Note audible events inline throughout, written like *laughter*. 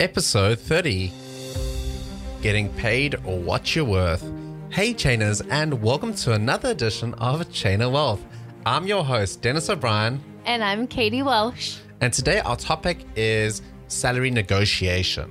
Episode 30 Getting Paid or What You're Worth. Hey, Chainers, and welcome to another edition of Chain of Wealth. I'm your host, Dennis O'Brien, And I'm Katie Welsh. and today our topic is salary negotiation.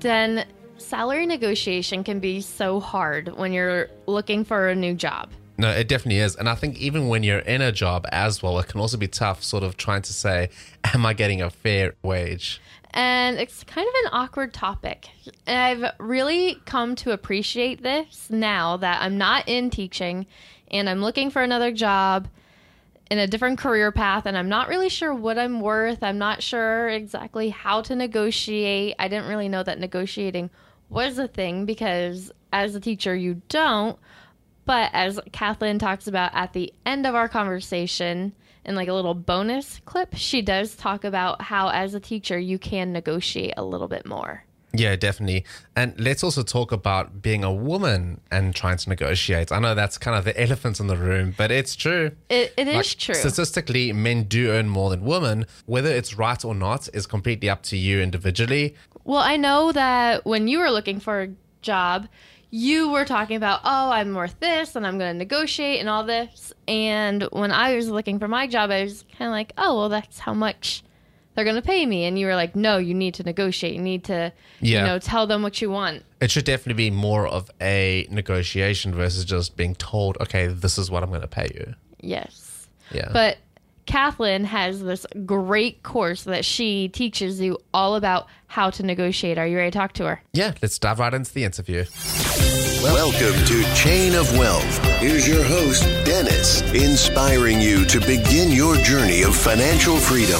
Then salary negotiation can be so hard when you're looking for a new job. No, it definitely is. And I think even when you're in a job as well, it can also be tough, sort of trying to say, Am I getting a fair wage? And it's kind of an awkward topic. And I've really come to appreciate this now that I'm not in teaching and I'm looking for another job in a different career path and I'm not really sure what I'm worth. I'm not sure exactly how to negotiate. I didn't really know that negotiating was a thing because as a teacher you don't. But as Kathleen talks about at the end of our conversation in like a little bonus clip, she does talk about how as a teacher you can negotiate a little bit more. Yeah, definitely. And let's also talk about being a woman and trying to negotiate. I know that's kind of the *laughs* elephant in the room, but it's true. It, it is Like, true. Statistically, men do earn more than women. Whether it's right or not is completely up to you individually. Well, I know that when you were looking for a job, you were talking about, oh, I'm worth this and I'm going to negotiate and all this. And when I was looking for my job, I was kind of like, oh, well, that's how much they're going to pay me. And you were like, no, you need to negotiate. You need to, Yeah. you know, tell them what you want. It should definitely be more of a negotiation versus just being told, okay, this is what I'm going to pay you. Yes. Yeah. But Kathleen has this great course that she teaches you all about how to negotiate. Are you ready to talk to her? yeah, let's dive right into the interview. Welcome to Chain of Wealth. Here's your host, Dennis, inspiring you to begin your journey of financial freedom.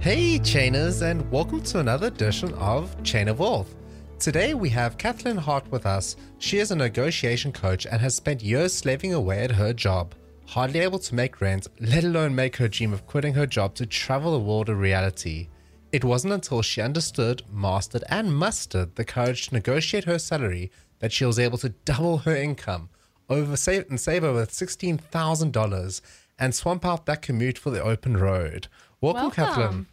Hey, Chainers, and welcome to another edition of Chain of Wealth. Today we have Kathleen Hart with us. She is a negotiation coach and has spent years slaving away at her job, hardly able to make rent, let alone make her dream of quitting her job to travel the world a reality. It wasn't until she understood, mastered, and mustered the courage to negotiate her salary that she was able to double her income, over save and save over sixteen thousand dollars, and swamp out that commute for the open road. Welcome, Welcome. Kathleen.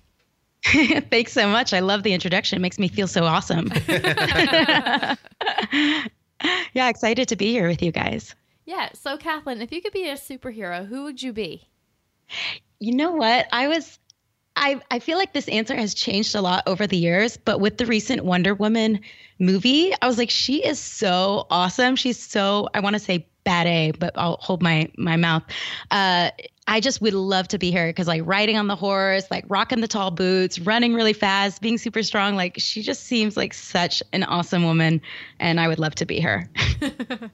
*laughs* Thanks so much. I love the introduction. It makes me feel so awesome. *laughs* yeah, excited to be here with you guys. Yeah. So, Kathleen, if you could be a superhero, who would you be? You know what? I was I I feel like this answer has changed a lot over the years, but with the recent Wonder Woman movie, I was like she is so awesome. She's so I want to say bad A, but I'll hold my my mouth. Uh I just would love to be her because like riding on the horse, like rocking the tall boots, running really fast, being super strong. Like she just seems like such an awesome woman, and I would love to be her. *laughs*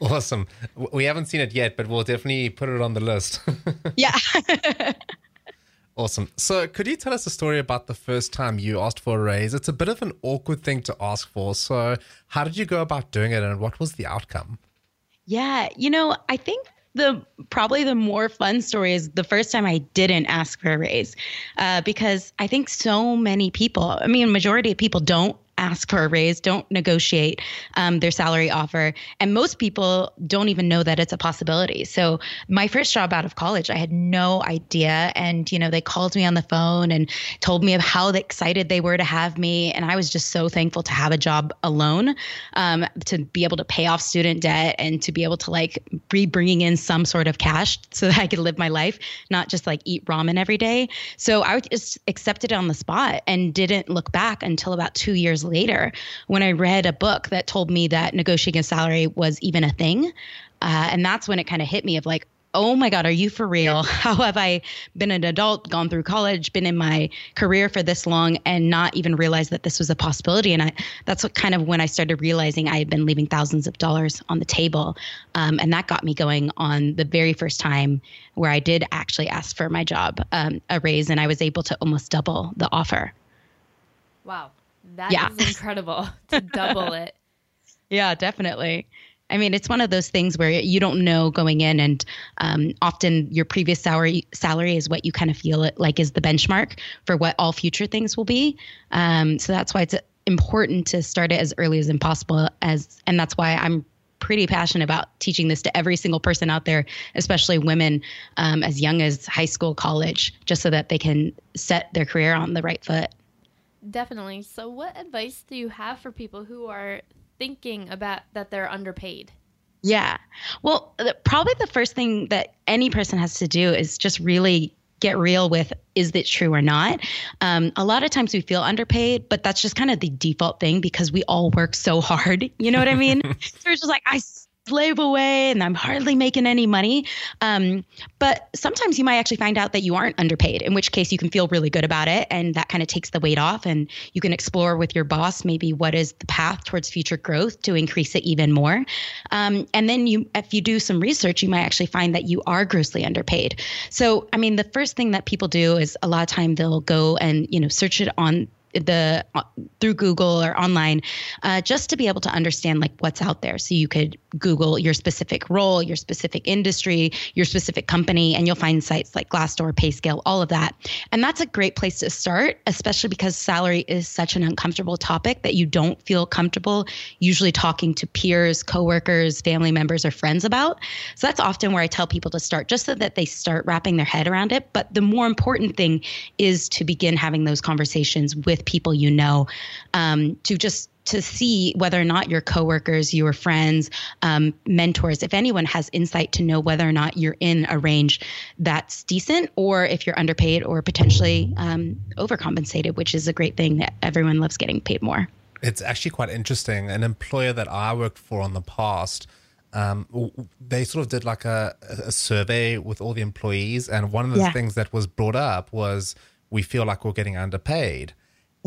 Awesome. We haven't seen it yet, but we'll definitely put it on the list. *laughs* yeah. *laughs* awesome. So, could you tell us a story about the first time you asked for a raise? It's a bit of an awkward thing to ask for. So, how did you go about doing it and what was the outcome? Yeah, you know, I think the probably the more fun story is the first time I didn't ask for a raise, uh, because I think so many people, I mean, majority of people don't ask for a raise, don't negotiate um, their salary offer. And most people don't even know that it's a possibility. So, my first job out of college, I had no idea. And, you know, they called me on the phone and told me of how excited they were to have me. And I was just so thankful to have a job alone, um, to be able to pay off student debt and to be able to like be bringing in some sort of cash so that I could live my life, not just like eat ramen every day. So, I just accepted it on the spot and didn't look back until about two years later when I read a book that told me that negotiating a salary was even a thing. Uh, and that's when it kind of hit me of like, oh my God, are you for real? *laughs* How have I been an adult, gone through college, been in my career for this long, and not even realized that this was a possibility? And I, that's what kind of when I started realizing I had been leaving thousands of dollars on the table. Um, and that got me going on the very first time where I did actually ask for my job um, a raise, and I was able to almost double the offer. Wow. That yeah. is incredible *laughs* to double it. Yeah, definitely. I mean, it's one of those things where you don't know going in, and um, often your previous salary salary is what you kind of feel it like is the benchmark for what all future things will be. Um, so that's why it's important to start it as early as possible. As and that's why I'm pretty passionate about teaching this to every single person out there, especially women um, as young as high school, college, just so that they can set their career on the right foot. Definitely. So, what advice do you have for people who are thinking about that they're underpaid? Yeah. Well, probably the first thing that any person has to do is just really get real with is it true or not? Um, a lot of times we feel underpaid, but that's just kind of the default thing because we all work so hard. *laughs* You know what I mean? *laughs* so it's just like, I slave away and I'm hardly making any money. Um, but sometimes you might actually find out that you aren't underpaid, in which case you can feel really good about it. And that kind of takes the weight off. And you can explore with your boss maybe what is the path towards future growth to increase it even more. Um, and then you, if you do some research, you might actually find that you are grossly underpaid. So, I mean, the first thing that people do is a lot of time they'll go and, you know, search it on the uh, through Google or online, uh, just to be able to understand like what's out there. So you could Google your specific role, your specific industry, your specific company, and you'll find sites like Glassdoor, PayScale, all of that. And that's a great place to start, especially because salary is such an uncomfortable topic that you don't feel comfortable usually talking to peers, coworkers, family members, or friends about. So that's often where I tell people to start, just so that they start wrapping their head around it. But the more important thing is to begin having those conversations with people you know um, to just to see whether or not your coworkers, your friends, um, mentors, if anyone has insight to know whether or not you're in a range that's decent or if you're underpaid or potentially um, overcompensated, which is a great thing that everyone loves getting paid more. It's actually quite interesting. An employer that I worked for in the past, um, they sort of did like a, a, survey with all the employees. And one of the yeah. things that was brought up was we feel like we're getting underpaid.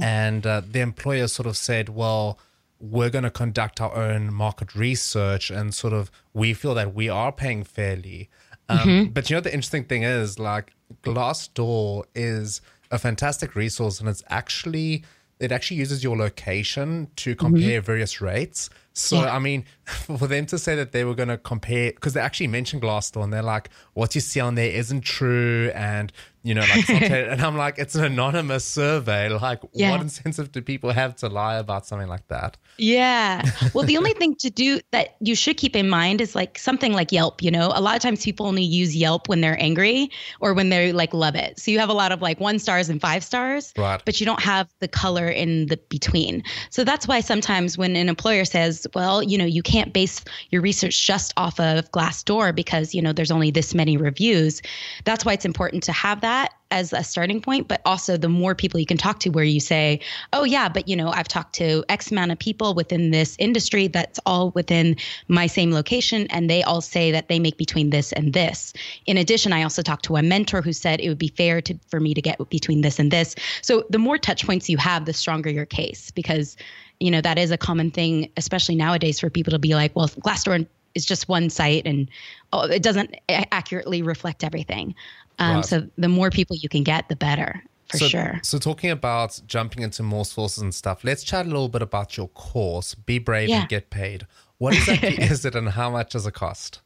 And uh, the employer sort of said, well, we're going to conduct our own market research and sort of we feel that we are paying fairly. Um, mm-hmm. But you know, the interesting thing is like Glassdoor is a fantastic resource and it's actually, it actually uses your location to compare mm-hmm. various rates. So, yeah. I mean, *laughs* for them to say that they were going to compare, because they actually mentioned Glassdoor and they're like, what you see on there isn't true. And you know, like, *laughs* and I'm like, it's an anonymous survey. Like, yeah. what incentive do people have to lie about something like that? Yeah. *laughs* Well, the only thing to do that you should keep in mind is like something like Yelp, you know, a lot of times people only use Yelp when they're angry or when they like love it. So you have a lot of like one stars and five stars, right. but you don't have the color in the between. So that's why sometimes when an employer says, well, you know, you can't base your research just off of Glassdoor because, you know, there's only this many reviews, that's why it's important to have that that as a starting point, but also the more people you can talk to where you say, oh, yeah, but you know, I've talked to X amount of people within this industry that's all within my same location, and they all say that they make between this and this. In addition, I also talked to a mentor who said it would be fair to, for me to get between this and this. So the more touch points you have, the stronger your case, because you know that is a common thing, especially nowadays, for people to be like, well, Glassdoor is just one site and oh, it doesn't accurately reflect everything. Um, right. So the more people you can get, the better for so, sure. So talking about jumping into more sources and stuff, let's chat a little bit about your course. Be brave yeah. and get paid. What exactly *laughs* is it, and how much does it cost?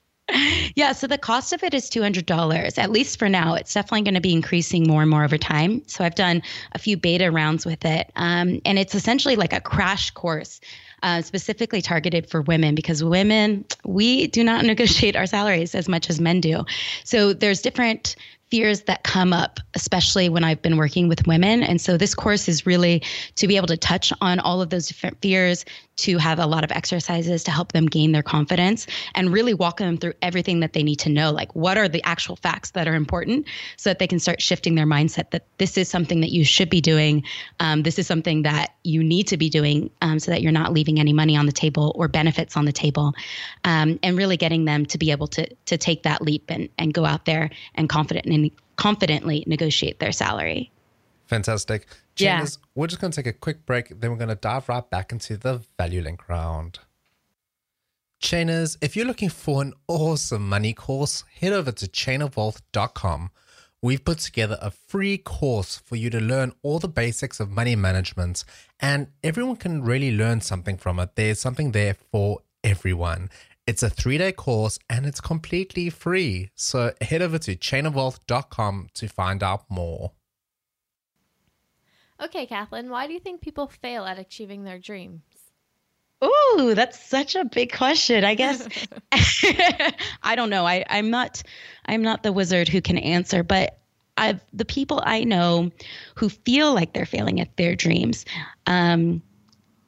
Yeah, so the cost of it is $200, at least for now. It's definitely going to be increasing more and more over time. So I've done a few beta rounds with it. Um, and it's essentially like a crash course uh, specifically targeted for women because women, we do not *laughs* negotiate our salaries as much as men do. So there's different fears that come up, especially when I've been working with women. And so this course is really to be able to touch on all of those different fears, to have a lot of exercises to help them gain their confidence and really walk them through everything that they need to know. Like, what are the actual facts that are important so that they can start shifting their mindset that this is something that you should be doing. Um, this is something that you need to be doing um, so that you're not leaving any money on the table or benefits on the table. Um, and really getting them to be able to, to take that leap and, and go out there and confident and confidently negotiate their salary. Fantastic. Yeah. we're just going to take a quick break, then we're going to dive right back into the value link round. Chainers, if you're looking for an awesome money course, head over to chainofwealth.com. We've put together a free course for you to learn all the basics of money management, and everyone can really learn something from it. There's something there for everyone. It's a three day course and it's completely free. So head over to chainofwealth.com to find out more. Okay, Kathleen, why do you think people fail at achieving their dreams? Ooh, that's such a big question. I guess *laughs* *laughs* I don't know. I, I'm not I'm not the wizard who can answer, but I've the people I know who feel like they're failing at their dreams. Um,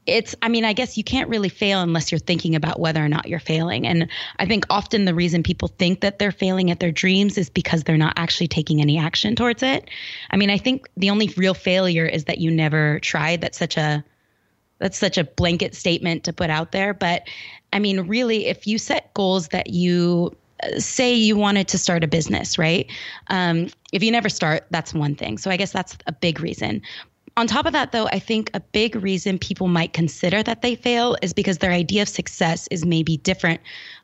it's i mean i guess you can't really fail unless you're thinking about whether or not you're failing. And i think often the reason people think that they're failing at their dreams is because they're not actually taking any action towards it. I mean i think the only real failure is that you never tried. That's such a that's such a blanket statement to put out there. But i mean really if you set goals that you uh, say you wanted to start a business right? Um, if you never start that's one thing. So i guess that's a big reason on top of that, though, I think a big reason people might consider that they fail is because their idea of success is maybe different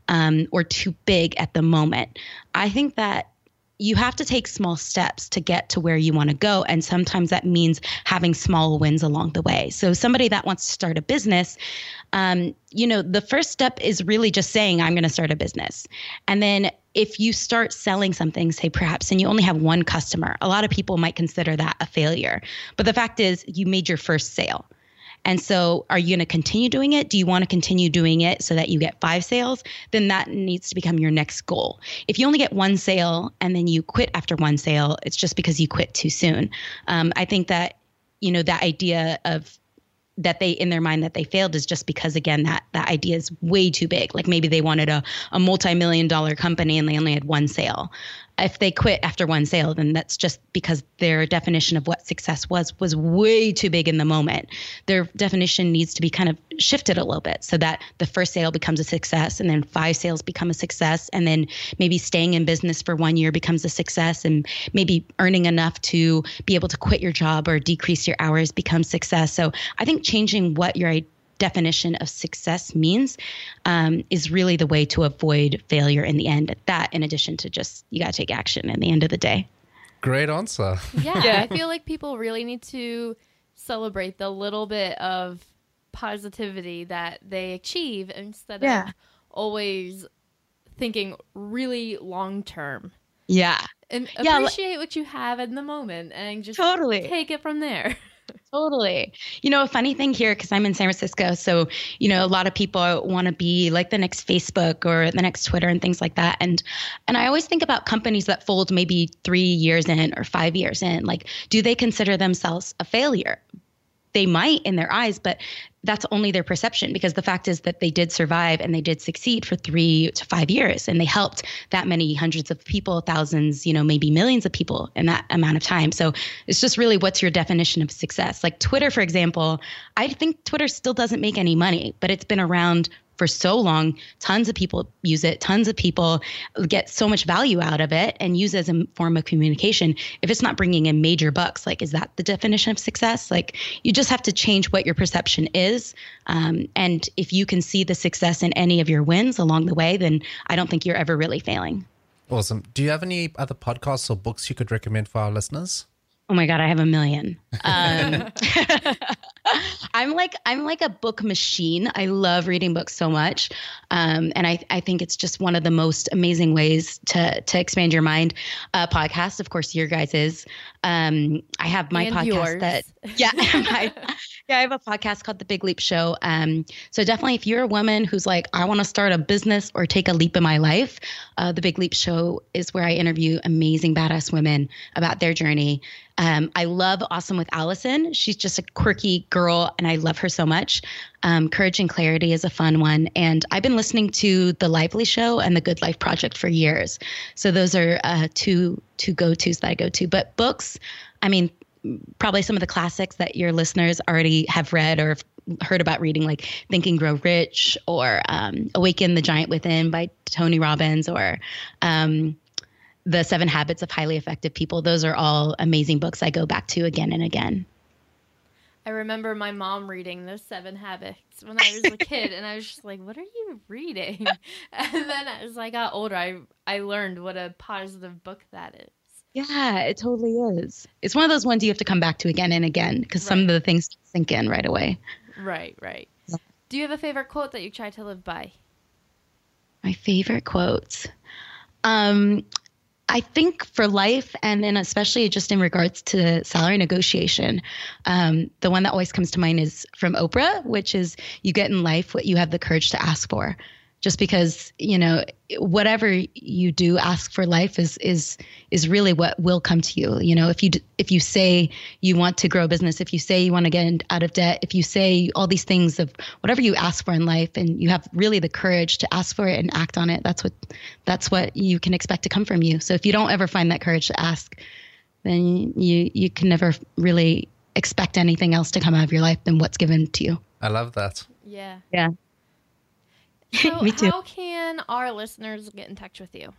um, or too big at the moment. I think that you have to take small steps to get to where you want to go. And sometimes that means having small wins along the way. So, somebody that wants to start a business, um, you know, the first step is really just saying, I'm going to start a business. And then if you start selling something, say perhaps, and you only have one customer, a lot of people might consider that a failure. But the fact is, you made your first sale. And so, are you going to continue doing it? Do you want to continue doing it so that you get five sales? Then that needs to become your next goal. If you only get one sale and then you quit after one sale, it's just because you quit too soon. Um, I think that, you know, that idea of that they in their mind that they failed is just because again that that idea is way too big. Like maybe they wanted a, a multi-million dollar company and they only had one sale if they quit after one sale, then that's just because their definition of what success was was way too big in the moment. Their definition needs to be kind of shifted a little bit so that the first sale becomes a success and then five sales become a success and then maybe staying in business for one year becomes a success and maybe earning enough to be able to quit your job or decrease your hours becomes success. So I think changing what your definition of success means um, is really the way to avoid failure in the end. That, in addition to just you got to take action in the end of the day. Great answer. Yeah, yeah, *laughs* I feel like people really need to celebrate the little bit of positivity that they achieve instead yeah. of always thinking really long term. Yeah. And appreciate yeah, what you have in the moment and just totally take it from there. *laughs* Totally. You know, a funny thing here, because I'm in San Francisco. So, you know, a lot of people want to be like the next Facebook or the next Twitter and things like that. And and I always think about companies that fold maybe three years in or five years in. Like, do they consider themselves a failure? They might in their eyes, but that's only their perception because the fact is that they did survive and they did succeed for three to five years and they helped that many hundreds of people, thousands, you know, maybe millions of people in that amount of time. So it's just really what's your definition of success? Like Twitter, for example, I think Twitter still doesn't make any money, but it's been around for so long. Tons of people use it. Tons of people get so much value out of it and use it as a form of communication. If it's not bringing in major bucks, like, is that the definition of success? Like, you just have to change what your perception is. Um, and if you can see the success in any of your wins along the way, then I don't think you're ever really failing. Awesome. Do you have any other podcasts or books you could recommend for our listeners? Oh my god, I have a million. Um, *laughs* I'm like I'm like a book machine. I love reading books so much, um, and I I think it's just one of the most amazing ways to to expand your mind. Uh, podcast, of course, your guys is. Um, I have my and podcast yours. that yeah, *laughs* my Yeah, I have a podcast called The Big Leap Show. Um, so definitely, if you're a woman who's like, I want to start a business or take a leap in my life, uh, The Big Leap Show is where I interview amazing, badass women about their journey. Um, I love Awesome with Alison. She's just a quirky girl, and I love her so much. Um, Courage and Clarity is a fun one, and I've been listening to The Lively Show and The Good Life Project for years. So those are uh, two two go tos that I go to. But books, I mean, probably some of the classics that your listeners already have read or heard about reading, like Think and Grow Rich or um, Awaken the Giant Within by Tony Robbins or um, The Seven Habits of Highly Effective People. Those are all amazing books I go back to again and again. I remember my mom reading those seven habits when I was a kid, and I was just like, "What are you reading?" *laughs* And then as I got older, I I learned what a positive book that is. Yeah, it totally is. It's one of those ones you have to come back to again and again because some of the things sink in right away. Right, right. Do you have a favorite quote that you try to live by? My favorite quotes. Um, I think for life, and then especially just in regards to salary negotiation, um, the one that always comes to mind is from Oprah, which is you get in life what you have the courage to ask for just because you know whatever you do ask for life is is is really what will come to you you know if you if you say you want to grow a business if you say you want to get out of debt if you say all these things of whatever you ask for in life and you have really the courage to ask for it and act on it that's what that's what you can expect to come from you so if you don't ever find that courage to ask then you you can never really expect anything else to come out of your life than what's given to you I love that. Yeah. yeah *laughs* So Me too. how can our listeners get in touch with you?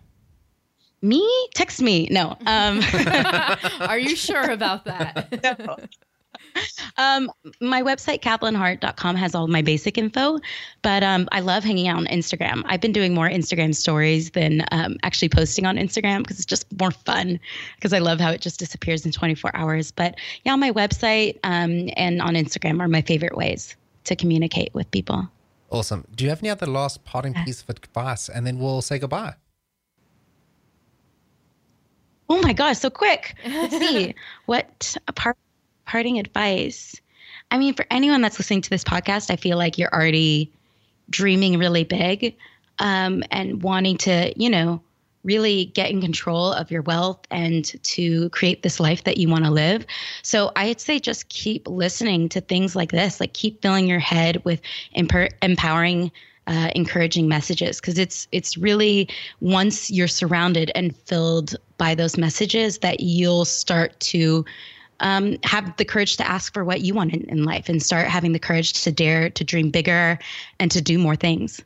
me text me no um *laughs* Are you sure about that? *laughs* Um, my website, kathleenhart.com, has all my basic info, but um, I love hanging out on Instagram. I've been doing more Instagram stories than um, actually posting on Instagram because it's just more fun because I love how it just disappears in 24 hours. But yeah, my website um, and on Instagram are my favorite ways to communicate with people. Awesome. Do you have any other last parting piece of advice? And then we'll say goodbye. Oh my gosh, so quick. Let's see. *laughs* what a part, parting advice. I mean, for anyone that's listening to this podcast, I feel like you're already dreaming really big um, and wanting to, you know, really get in control of your wealth and to create this life that you want to live. So I'd say just keep listening to things like this, like keep filling your head with empowering uh, encouraging messages because it's it's really once you're surrounded and filled by those messages that you'll start to um, have the courage to ask for what you want in, in life and start having the courage to dare to dream bigger and to do more things.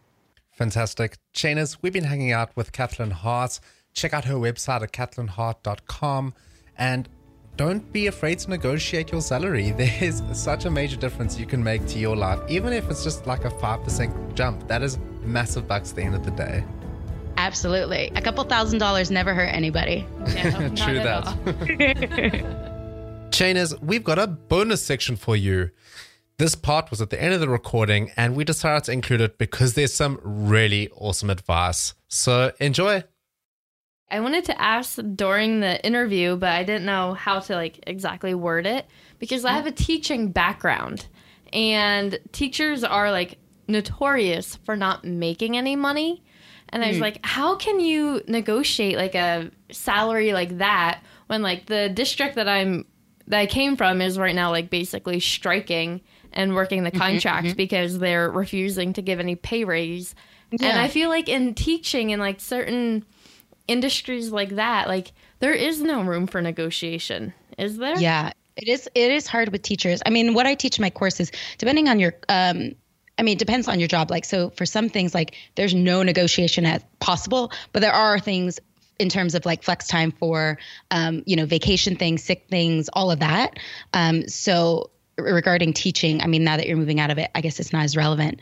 Fantastic. Chainers, we've been hanging out with Kathleen Hart. Check out her website at kathleenhart.com and don't be afraid to negotiate your salary. *laughs* There's such a major difference you can make to your life, even if it's just like a 5% jump. That is massive bucks at the end of the day. Absolutely. A couple thousand dollars never hurt anybody. No, *laughs* True that. all. *laughs* Chainers, we've got a bonus section for you. This part was at the end of the recording, and we decided to include it because there's some really awesome advice. So enjoy. I wanted to ask during the interview, but I didn't know how to like exactly word it because I have a teaching background and teachers are like notorious for not making any money. And I was hmm. like, how can you negotiate like a salary like that when like the district that I'm that I came from is right now like basically striking and working the contract because they're refusing to give any pay raise. And I feel like in teaching and like certain industries like that, like there is no room for negotiation, is there? Yeah, it is. It is hard with teachers. I mean, what I teach in my courses, depending on your, um, I mean, it depends on your job. Like, so for some things, like there's no negotiation as possible, but there are things in terms of like flex time for, um, you know, vacation things, sick things, all of that. Um, so regarding teaching, I mean, now that you're moving out of it, I guess it's not as relevant.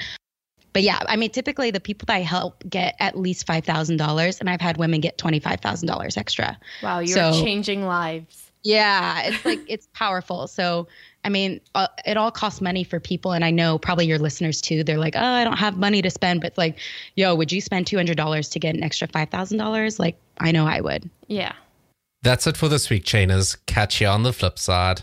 But yeah, I mean, typically the people that I help get at least five thousand dollars, and I've had women get twenty five thousand dollars extra. Wow, you're So- changing lives. Yeah, it's *laughs* like it's powerful. So, I mean, uh, it all costs money for people, and I know probably your listeners too. They're like, "Oh, I don't have money to spend," but it's like, "Yo, would you spend two hundred dollars to get an extra five thousand dollars?" Like, I know I would. Yeah. That's it for this week, Chainers. Catch you on the flip side.